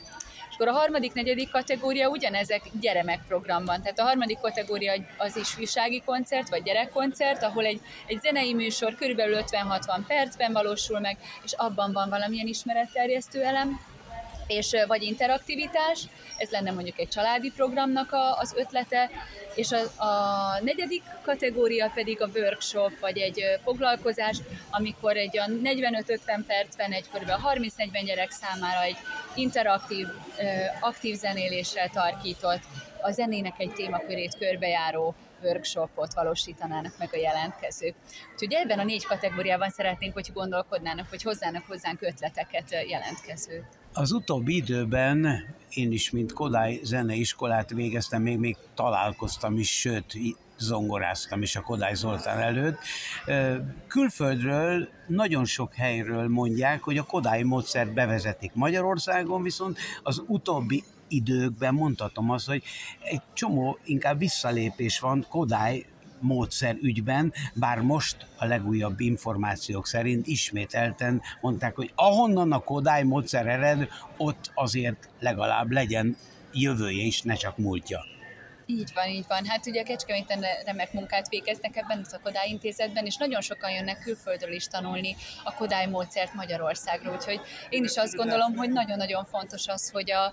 Akkor a harmadik, negyedik kategória ugyanezek gyermekprogramban. Tehát a harmadik kategória az ifjúsági koncert, vagy gyerekkoncert, ahol egy, egy zenei műsor körülbelül 50-60 percben valósul meg, és abban van valamilyen ismeretterjesztő elem. És vagy interaktivitás, ez lenne mondjuk egy családi programnak a, az ötlete, és a, a negyedik kategória pedig a workshop, vagy egy foglalkozás, amikor egy a 45-50 percben egy kb. 30-40 gyerek számára egy interaktív, aktív zenéléssel tarkított, a zenének egy témakörét körbejáró workshopot valósítanának meg a jelentkezők. Úgyhogy ebben a négy kategóriában szeretnénk, hogy gondolkodnának, hogy hozzának hozzánk ötleteket jelentkezők. Az utóbbi időben én is, mint Kodály zeneiskolát végeztem, még, még találkoztam is, sőt, zongoráztam is a Kodály Zoltán előtt. Külföldről, nagyon sok helyről mondják, hogy a Kodály módszert bevezetik Magyarországon, viszont az utóbbi időkben mondhatom azt, hogy egy csomó inkább visszalépés van Kodály módszer ügyben, bár most a legújabb információk szerint ismételten mondták, hogy ahonnan a Kodály módszer ered, ott azért legalább legyen jövője is, ne csak múltja. Így van, így van. Hát ugye Kecskeméten remek munkát végeznek ebben a Kodály intézetben, és nagyon sokan jönnek külföldről is tanulni a Kodály módszert Magyarországról, úgyhogy én is azt gondolom, hogy nagyon-nagyon fontos az, hogy a,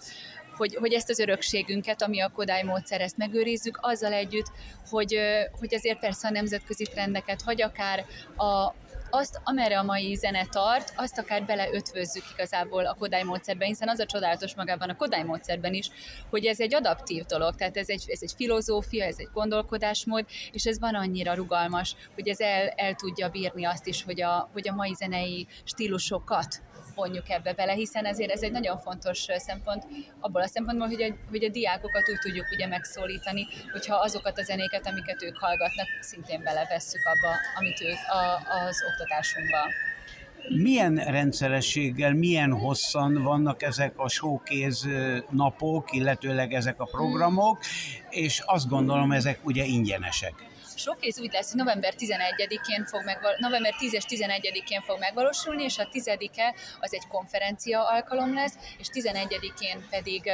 hogy, hogy ezt az örökségünket, ami a Kodály módszer, ezt megőrizzük, azzal együtt, hogy, hogy azért persze a nemzetközi trendeket, vagy akár a, azt, amerre a mai zene tart, azt akár beleötvözzük igazából a Kodály módszerbe, hiszen az a csodálatos magában a Kodály módszerben is, hogy ez egy adaptív dolog, tehát ez egy, ez egy filozófia, ez egy gondolkodásmód, és ez van annyira rugalmas, hogy ez el, el tudja bírni azt is, hogy a, hogy a mai zenei stílusokat vonjuk ebbe bele, hiszen ezért ez egy nagyon fontos szempont abból a szempontból, hogy a, hogy a diákokat úgy tudjuk ugye megszólítani, hogyha azokat a zenéket, amiket ők hallgatnak, szintén belevesszük abba, amit ők a, az oktatásunkba. Milyen rendszerességgel, milyen hosszan vannak ezek a showkéz napok, illetőleg ezek a programok, és azt gondolom, ezek ugye ingyenesek showcase úgy lesz, hogy november 11-én fog megval- november 10 és 11-én fog megvalósulni, és a 10-e az egy konferencia alkalom lesz, és 11-én pedig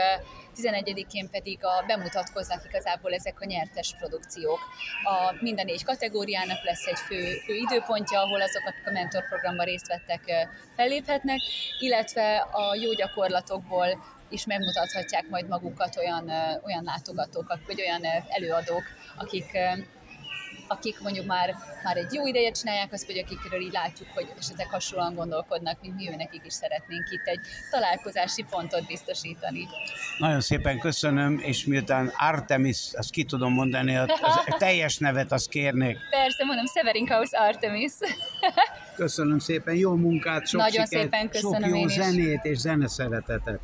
11-én pedig a, bemutatkoznak igazából ezek a nyertes produkciók. A minden négy kategóriának lesz egy fő, fő időpontja, ahol azok, akik a mentorprogramban részt vettek, felléphetnek, illetve a jó gyakorlatokból is megmutathatják majd magukat olyan, olyan látogatók, vagy olyan előadók, akik akik mondjuk már, már egy jó ideje csinálják azt, vagy akikről így látjuk, hogy esetleg hasonlóan gondolkodnak, mint mi nekik is szeretnénk itt egy találkozási pontot biztosítani. Nagyon szépen köszönöm, és miután Artemis, azt ki tudom mondani, az teljes nevet azt kérnék. Persze, mondom, Severinkaus Artemis. köszönöm szépen, jó munkát, sok Nagyon sikert, szépen köszönöm sok jó én is. zenét és zeneszeretetet.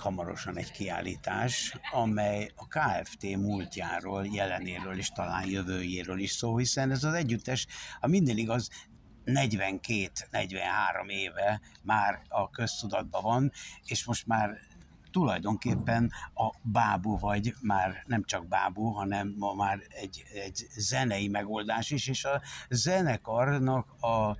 Hamarosan egy kiállítás, amely a KFT múltjáról, jelenéről és talán jövőjéről is szól, hiszen ez az együttes, a minden igaz, 42-43 éve már a köztudatban van, és most már tulajdonképpen a bábú vagy, már nem csak bábú, hanem ma már egy, egy zenei megoldás is, és a zenekarnak a,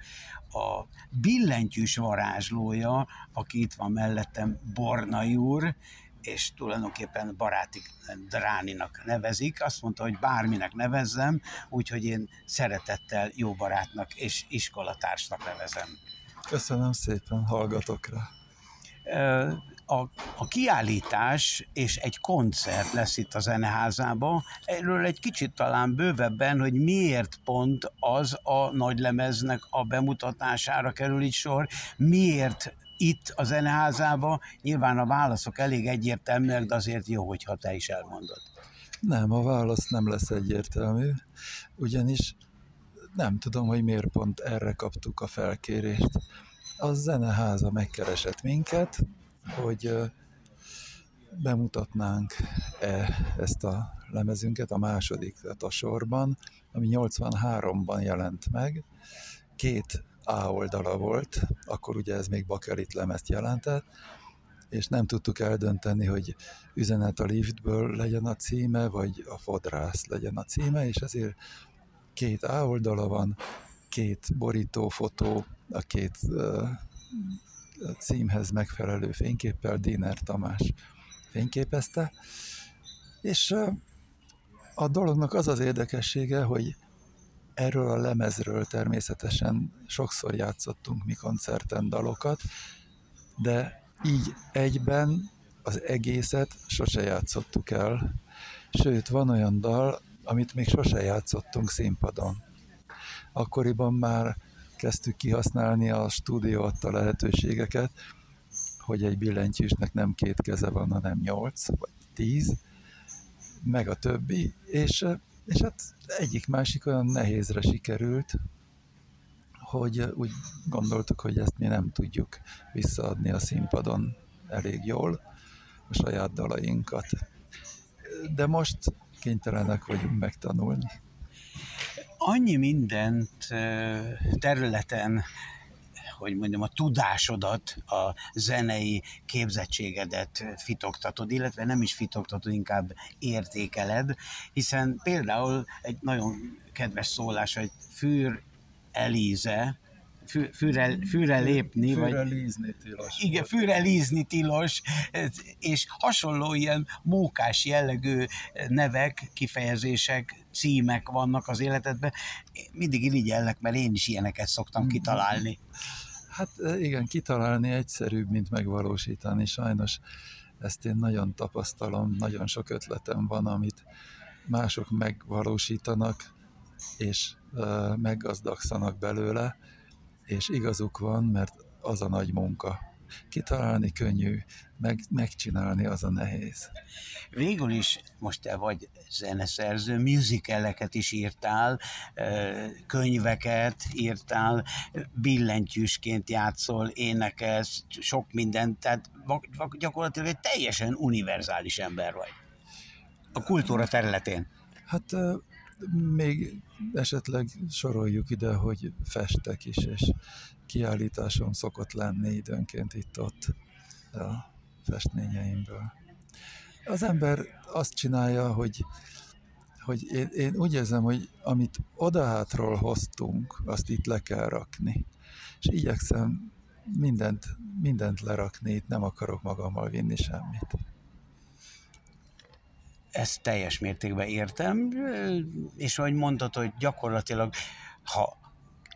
a billentyűs varázslója, aki itt van mellettem, Bornai úr, és tulajdonképpen baráti Dráninak nevezik. Azt mondta, hogy bárminek nevezzem, úgyhogy én szeretettel jó barátnak és iskolatársnak nevezem. Köszönöm szépen, hallgatok rá. A, a kiállítás és egy koncert lesz itt a zeneházában. Erről egy kicsit talán bővebben, hogy miért pont az a nagylemeznek a bemutatására kerül itt sor, miért itt a zeneházában. Nyilván a válaszok elég egyértelműek, de azért jó, hogyha te is elmondod. Nem, a válasz nem lesz egyértelmű, ugyanis nem tudom, hogy miért pont erre kaptuk a felkérést. A zeneháza megkeresett minket, hogy bemutatnánk -e ezt a lemezünket, a másodikat a sorban, ami 83-ban jelent meg. Két A oldala volt, akkor ugye ez még bakelit lemezt jelentett, és nem tudtuk eldönteni, hogy üzenet a liftből legyen a címe, vagy a fodrász legyen a címe, és ezért két A oldala van, két borítófotó, a két uh, címhez megfelelő fényképpel Diner Tamás fényképezte, és a dolognak az az érdekessége, hogy erről a lemezről természetesen sokszor játszottunk mi koncerten dalokat, de így egyben az egészet sose játszottuk el. Sőt, van olyan dal, amit még sose játszottunk színpadon. Akkoriban már kezdtük kihasználni a stúdió adta lehetőségeket, hogy egy billentyűsnek nem két keze van, hanem nyolc vagy tíz, meg a többi, és, és hát egyik-másik olyan nehézre sikerült, hogy úgy gondoltuk, hogy ezt mi nem tudjuk visszaadni a színpadon elég jól, a saját dalainkat. De most kénytelenek vagyunk megtanulni. Annyi mindent területen hogy mondjam, a tudásodat, a zenei képzettségedet fitoktatod, illetve nem is fitoktatod, inkább értékeled, hiszen például egy nagyon kedves szólás, hogy fűr Elíze, fű, fűre, fűre lépni, Fűre vagy lízni tilos. igen, fűre lízni tilos, és hasonló ilyen mókás jellegű nevek, kifejezések, címek vannak az életedben. Én Mindig irigyellek, mert én is ilyeneket szoktam kitalálni. Hát igen, kitalálni egyszerűbb, mint megvalósítani. Sajnos ezt én nagyon tapasztalom, nagyon sok ötletem van, amit mások megvalósítanak, és uh, meggazdagszanak belőle, és igazuk van, mert az a nagy munka, Kitalálni könnyű, meg, megcsinálni az a nehéz. Végül is most te vagy zeneszerző, musicaleket is írtál, könyveket írtál, billentyűsként játszol, énekelsz, sok mindent, tehát gyakorlatilag egy teljesen univerzális ember vagy. A kultúra területén. Hát még esetleg soroljuk ide, hogy festek is, és kiállításom szokott lenni időnként itt-ott a festményeimből. Az ember azt csinálja, hogy, hogy én, én úgy érzem, hogy amit odahátról hoztunk, azt itt le kell rakni. És igyekszem mindent, mindent lerakni, itt nem akarok magammal vinni semmit ezt teljes mértékben értem, és ahogy mondtad, hogy gyakorlatilag, ha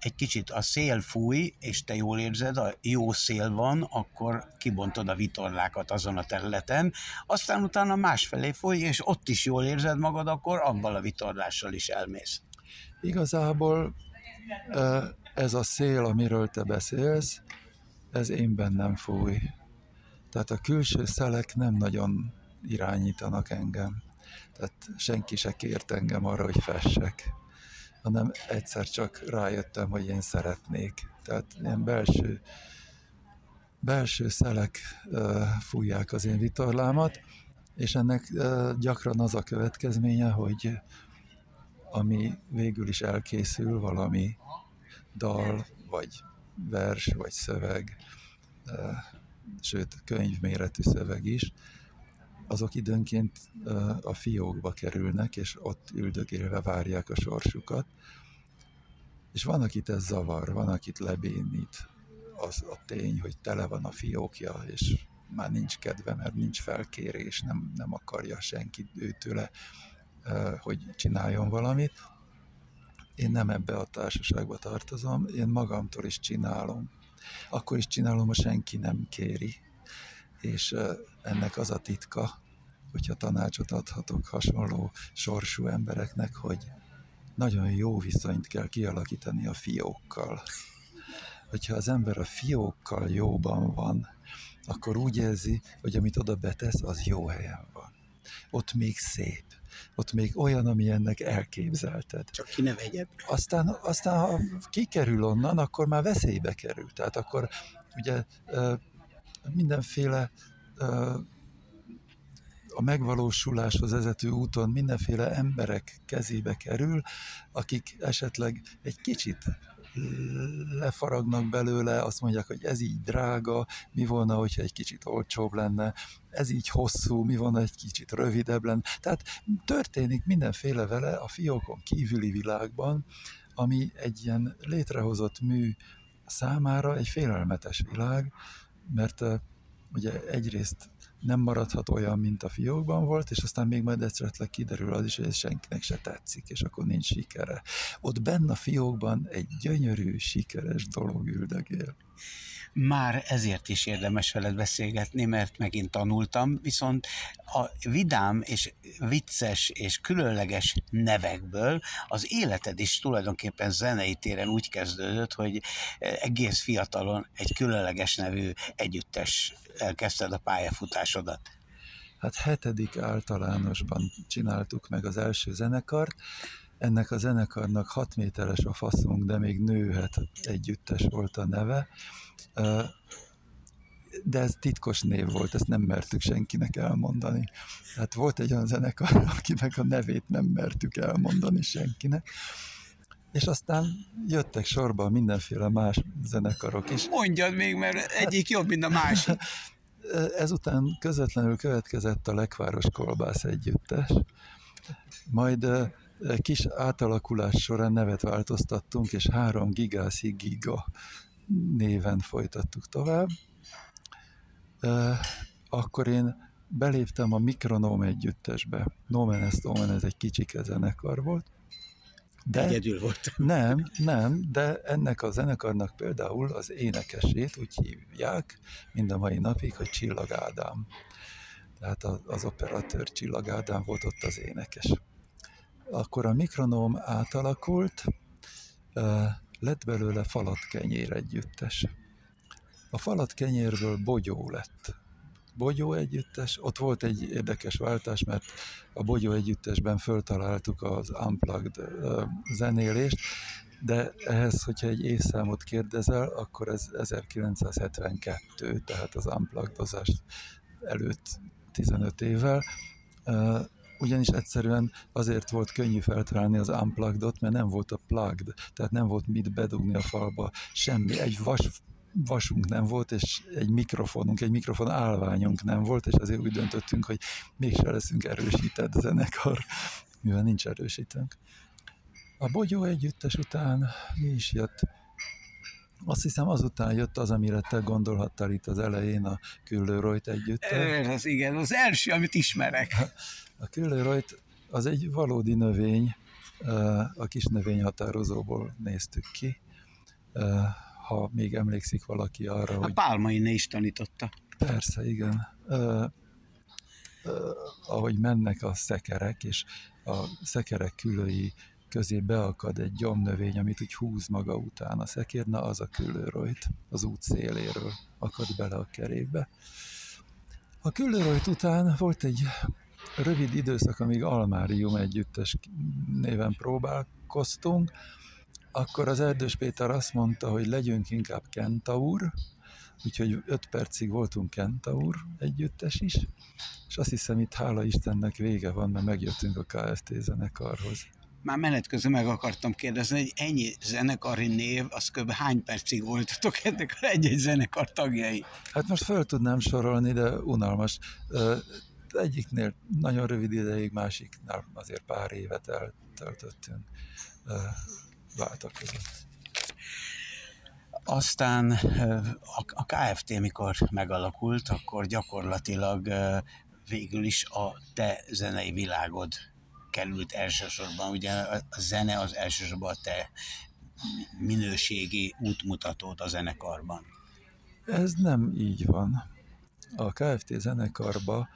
egy kicsit a szél fúj, és te jól érzed, a jó szél van, akkor kibontod a vitorlákat azon a területen, aztán utána másfelé fúj, és ott is jól érzed magad, akkor abban a vitorlással is elmész. Igazából ez a szél, amiről te beszélsz, ez én bennem fúj. Tehát a külső szelek nem nagyon irányítanak engem. Tehát senki se kért engem arra, hogy fessek, hanem egyszer csak rájöttem, hogy én szeretnék. Tehát ilyen belső, belső szelek fújják az én vitorlámat, és ennek gyakran az a következménye, hogy ami végül is elkészül, valami dal, vagy vers, vagy szöveg, sőt könyvméretű szöveg is, azok időnként a fiókba kerülnek, és ott üldögélve várják a sorsukat. És van, akit ez zavar, van, akit lebénít az a tény, hogy tele van a fiókja, és már nincs kedve, mert nincs felkérés, nem, nem akarja senki őtőle, hogy csináljon valamit. Én nem ebbe a társaságba tartozom, én magamtól is csinálom. Akkor is csinálom, ha senki nem kéri és ennek az a titka, hogyha tanácsot adhatok hasonló sorsú embereknek, hogy nagyon jó viszonyt kell kialakítani a fiókkal. Hogyha az ember a fiókkal jóban van, akkor úgy érzi, hogy amit oda betesz, az jó helyen van. Ott még szép. Ott még olyan, ami ennek elképzelted. Csak ki ne vegyed. Aztán, aztán ha kikerül onnan, akkor már veszélybe kerül. Tehát akkor ugye mindenféle a megvalósuláshoz vezető úton mindenféle emberek kezébe kerül, akik esetleg egy kicsit lefaragnak belőle, azt mondják, hogy ez így drága, mi volna, hogyha egy kicsit olcsóbb lenne, ez így hosszú, mi volna, egy kicsit rövidebb lenne. Tehát történik mindenféle vele a fiókon kívüli világban, ami egy ilyen létrehozott mű számára egy félelmetes világ, mert ugye egyrészt nem maradhat olyan, mint a fiókban volt, és aztán még majd esetleg kiderül az is, hogy ez senkinek se tetszik, és akkor nincs sikere. Ott benne a fiókban egy gyönyörű, sikeres dolog üldögél. Már ezért is érdemes veled beszélgetni, mert megint tanultam, viszont a vidám és vicces és különleges nevekből az életed is tulajdonképpen zenei téren úgy kezdődött, hogy egész fiatalon egy különleges nevű együttes elkezdted a pályafutásodat. Hát hetedik általánosban csináltuk meg az első zenekart, ennek a zenekarnak 6 méteres a faszunk, de még nőhet együttes volt a neve. De ez titkos név volt, ezt nem mertük senkinek elmondani. Tehát volt egy olyan zenekar, akinek a nevét nem mertük elmondani senkinek. És aztán jöttek sorba mindenféle más zenekarok is. Mondjad még, mert egyik jobb, mint a másik. Ezután közvetlenül következett a Lekváros Kolbász együttes, majd kis átalakulás során nevet változtattunk, és három gigászi giga néven folytattuk tovább. Akkor én beléptem a Mikronóm együttesbe. Nomen est Omen, ez egy kicsike zenekar volt. De, Egyedül volt. Nem, nem, de ennek a zenekarnak például az énekesét úgy hívják mind a mai napig, hogy Csillag Ádám. Tehát az operatőr Csillag Ádám volt ott az énekes. Akkor a mikronóm átalakult, lett belőle falatkenyér együttes. A falat kenyérből bogyó lett. Bogyó együttes, ott volt egy érdekes váltás, mert a Bogyó együttesben föltaláltuk az unplugged zenélést, de ehhez, hogyha egy évszámot kérdezel, akkor ez 1972, tehát az unpluggedozás előtt 15 évvel, ugyanis egyszerűen azért volt könnyű feltalálni az unplugged mert nem volt a plugged, tehát nem volt mit bedugni a falba, semmi, egy vas vasunk nem volt, és egy mikrofonunk, egy mikrofon állványunk nem volt, és azért úgy döntöttünk, hogy mégse leszünk erősített zenekar, mivel nincs erősítőnk. A Bogyó együttes után mi is jött? Azt hiszem azután jött az, amire te gondolhattál itt az elején, a Küllőrojt együtt. Ez igen, az első, amit ismerek. A Küllőrojt az egy valódi növény, a kis növényhatározóból néztük ki ha még emlékszik valaki arra, a hogy... A Pálmai is tanította. Persze, igen. Ahogy mennek a szekerek, és a szekerek külői közé beakad egy gyomnövény, amit úgy húz maga után a szekér, na az a küllőrojt az út széléről akad bele a kerékbe. A küllőrojt után volt egy rövid időszak, amíg Almárium együttes néven próbálkoztunk, akkor az Erdős Péter azt mondta, hogy legyünk inkább Kentaur, úgyhogy öt percig voltunk Kentaur együttes is, és azt hiszem itt hála Istennek vége van, mert megjöttünk a KFT zenekarhoz. Már menet közben meg akartam kérdezni, hogy ennyi zenekari név, az kb. hány percig voltatok ennek a egy-egy zenekar tagjai? Hát most föl tudnám sorolni, de unalmas. Egyiknél nagyon rövid ideig, másiknál azért pár évet eltöltöttünk váltak között. Aztán a KFT, mikor megalakult, akkor gyakorlatilag végül is a te zenei világod került elsősorban. Ugye a zene az elsősorban a te minőségi útmutatót a zenekarban. Ez nem így van. A KFT zenekarba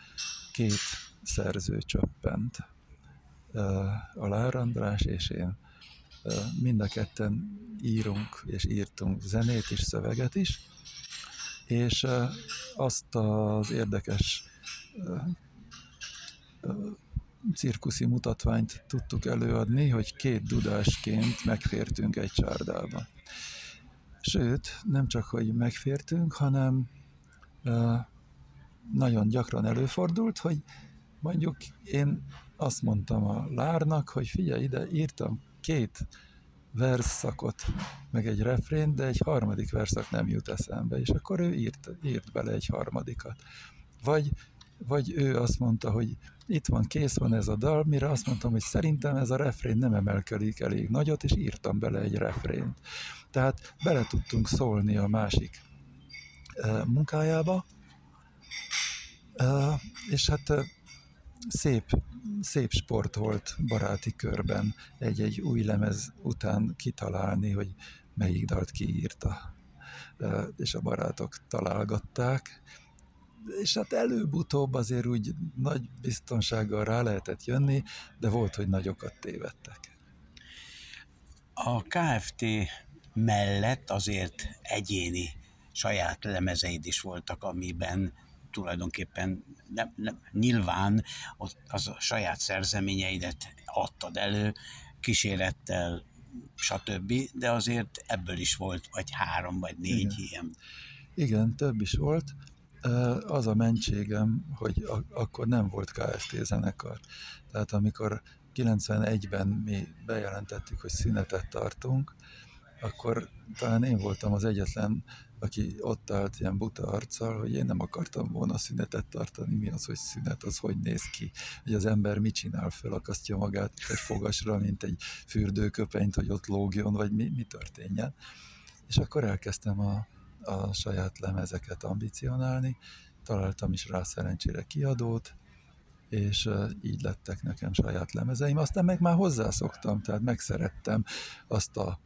két szerző csöppent. A Lár András és én mind a ketten írunk és írtunk zenét és szöveget is, és azt az érdekes cirkuszi mutatványt tudtuk előadni, hogy két dudásként megfértünk egy csárdába. Sőt, nem csak, hogy megfértünk, hanem nagyon gyakran előfordult, hogy mondjuk én azt mondtam a Lárnak, hogy figyelj ide, írtam két verszakot, meg egy refrén, de egy harmadik verszak nem jut eszembe, és akkor ő írt, írt bele egy harmadikat. Vagy, vagy ő azt mondta, hogy itt van, kész van ez a dal, mire azt mondtam, hogy szerintem ez a refrén nem emelkedik elég nagyot, és írtam bele egy refrént. Tehát bele tudtunk szólni a másik munkájába, és hát szép, szép sport volt baráti körben egy-egy új lemez után kitalálni, hogy melyik dalt kiírta. És a barátok találgatták, és hát előbb-utóbb azért úgy nagy biztonsággal rá lehetett jönni, de volt, hogy nagyokat tévedtek. A KFT mellett azért egyéni saját lemezeid is voltak, amiben tulajdonképpen nem, nem, nyilván ott az a saját szerzeményeidet adtad elő, kísérettel, stb., de azért ebből is volt vagy három, vagy négy Igen. ilyen. Igen, több is volt. Az a mentségem, hogy akkor nem volt KFT zenekar. Tehát amikor 91-ben mi bejelentettük, hogy szünetet tartunk, akkor talán én voltam az egyetlen aki ott állt ilyen buta arccal, hogy én nem akartam volna szünetet tartani, mi az, hogy szünet, az hogy néz ki, hogy az ember mit csinál, felakasztja magát egy fogasra, mint egy fürdőköpenyt, hogy ott lógjon, vagy mi, mi történjen. És akkor elkezdtem a, a saját lemezeket ambicionálni, találtam is rá szerencsére kiadót, és így lettek nekem saját lemezeim. Aztán meg már hozzászoktam, tehát megszerettem azt a,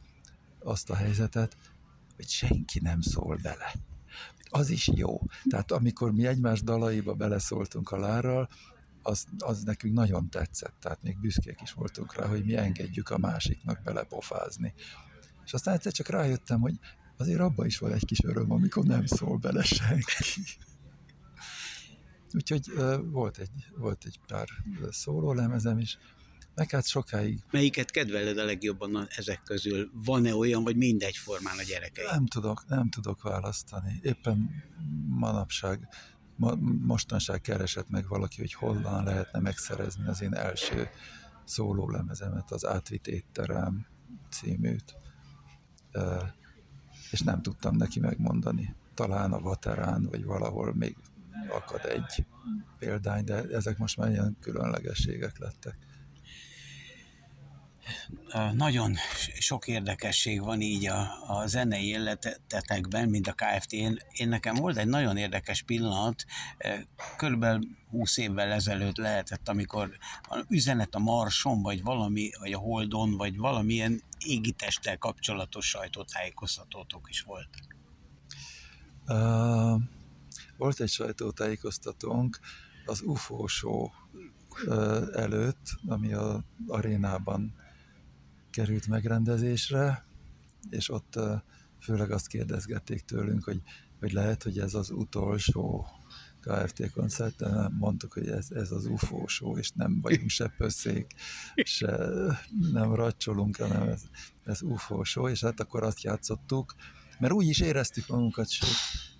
azt a helyzetet, hogy senki nem szól bele. Az is jó. Tehát amikor mi egymás dalaiba beleszóltunk a lárral, az, az nekünk nagyon tetszett, tehát még büszkék is voltunk rá, hogy mi engedjük a másiknak belepofázni. És aztán egyszer csak rájöttem, hogy azért abban is van egy kis öröm, amikor nem szól bele senki. Úgyhogy volt egy, volt egy pár szólólemezem is, meg hát sokáig. Melyiket kedveled a legjobban ezek közül? Van-e olyan, vagy mindegy formán a gyerekei? Nem tudok, nem tudok választani. Éppen manapság, ma, mostanság keresett meg valaki, hogy honnan lehetne megszerezni az én első szólólemezemet, az Átvitt étterem címűt. És nem tudtam neki megmondani. Talán a Vaterán, vagy valahol még akad egy példány, de ezek most már ilyen különlegességek lettek nagyon sok érdekesség van így a, a zenei életetekben, mint a KFT-n. Én nekem volt egy nagyon érdekes pillanat, körülbelül 20 évvel ezelőtt lehetett, amikor üzenet a Marson, vagy valami, vagy a Holdon, vagy valamilyen égitesttel kapcsolatos sajtótájékoztatótok is volt. Uh, volt egy sajtótájékoztatónk az UFO show előtt, ami a arénában került megrendezésre, és ott főleg azt kérdezgették tőlünk, hogy, hogy lehet, hogy ez az utolsó KFT koncert, de mondtuk, hogy ez, ez az UFO show, és nem vagyunk se pösszék, se nem racsolunk, hanem ez, ez UFO show, és hát akkor azt játszottuk, mert úgy is éreztük magunkat, sőt,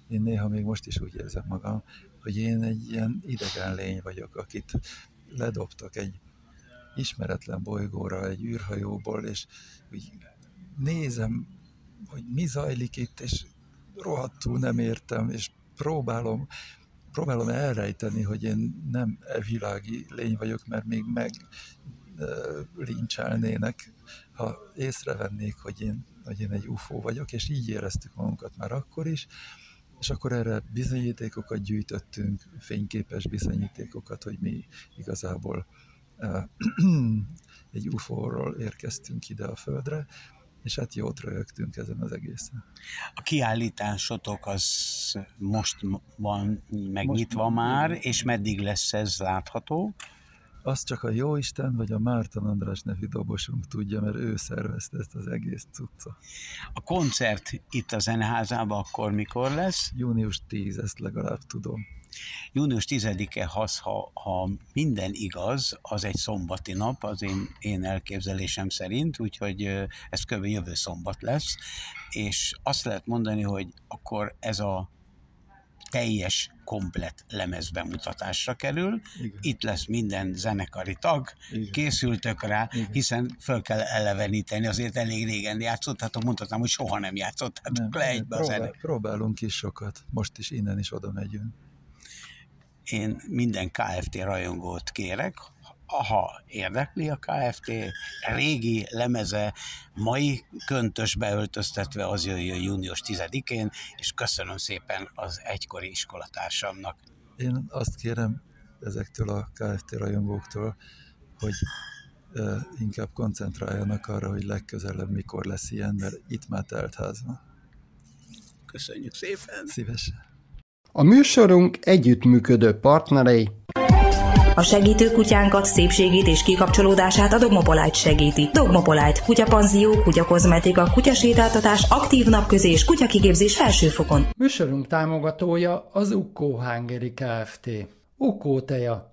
én néha még most is úgy érzem magam, hogy én egy ilyen idegen lény vagyok, akit ledobtak egy ismeretlen bolygóra egy űrhajóból, és úgy nézem, hogy mi zajlik itt, és rohadtul nem értem, és próbálom, próbálom elrejteni, hogy én nem e világi lény vagyok, mert még meg lincselnének, ha észrevennék, hogy én, hogy én egy UFO vagyok, és így éreztük magunkat már akkor is, és akkor erre bizonyítékokat gyűjtöttünk, fényképes bizonyítékokat, hogy mi igazából egy UFO-ról érkeztünk ide a Földre, és hát jót röhögtünk ezen az egészen. A kiállításotok az most van megnyitva most már, és meddig lesz ez látható? Azt csak a Jóisten vagy a Márton András nevű dobosunk tudja, mert ő szervezte ezt az egész cucca. A koncert itt a Zeneházában akkor mikor lesz? Június 10, ezt legalább tudom. Június 10-e, ha, ha minden igaz, az egy szombati nap, az én, én elképzelésem szerint, úgyhogy ez kb. jövő szombat lesz, és azt lehet mondani, hogy akkor ez a teljes, komplet lemez bemutatásra kerül. Igen. Itt lesz minden zenekari tag, Igen. készültök rá, Igen. hiszen föl kell eleveníteni, azért elég régen játszottátok, mondhatnám, hogy soha nem játszottátok le egybe próbál, a zenek. Próbálunk is sokat, most is innen is oda megyünk én minden KFT rajongót kérek, ha érdekli a KFT, régi lemeze, mai köntösbe öltöztetve az jöjjön június 10-én, és köszönöm szépen az egykori iskolatársamnak. Én azt kérem ezektől a KFT rajongóktól, hogy inkább koncentráljanak arra, hogy legközelebb mikor lesz ilyen, mert itt már telt ház van. Köszönjük szépen! Szívesen! A műsorunk együttműködő partnerei a segítő kutyánkat, szépségét és kikapcsolódását a Dogmopolite segíti. Dogmopolite, kutyapanzió, kutyakozmetika, kutyasétáltatás, aktív napközés, kutyakigépzés felsőfokon. Műsorunk támogatója az Ukko Hungary Kft. Ukko teja,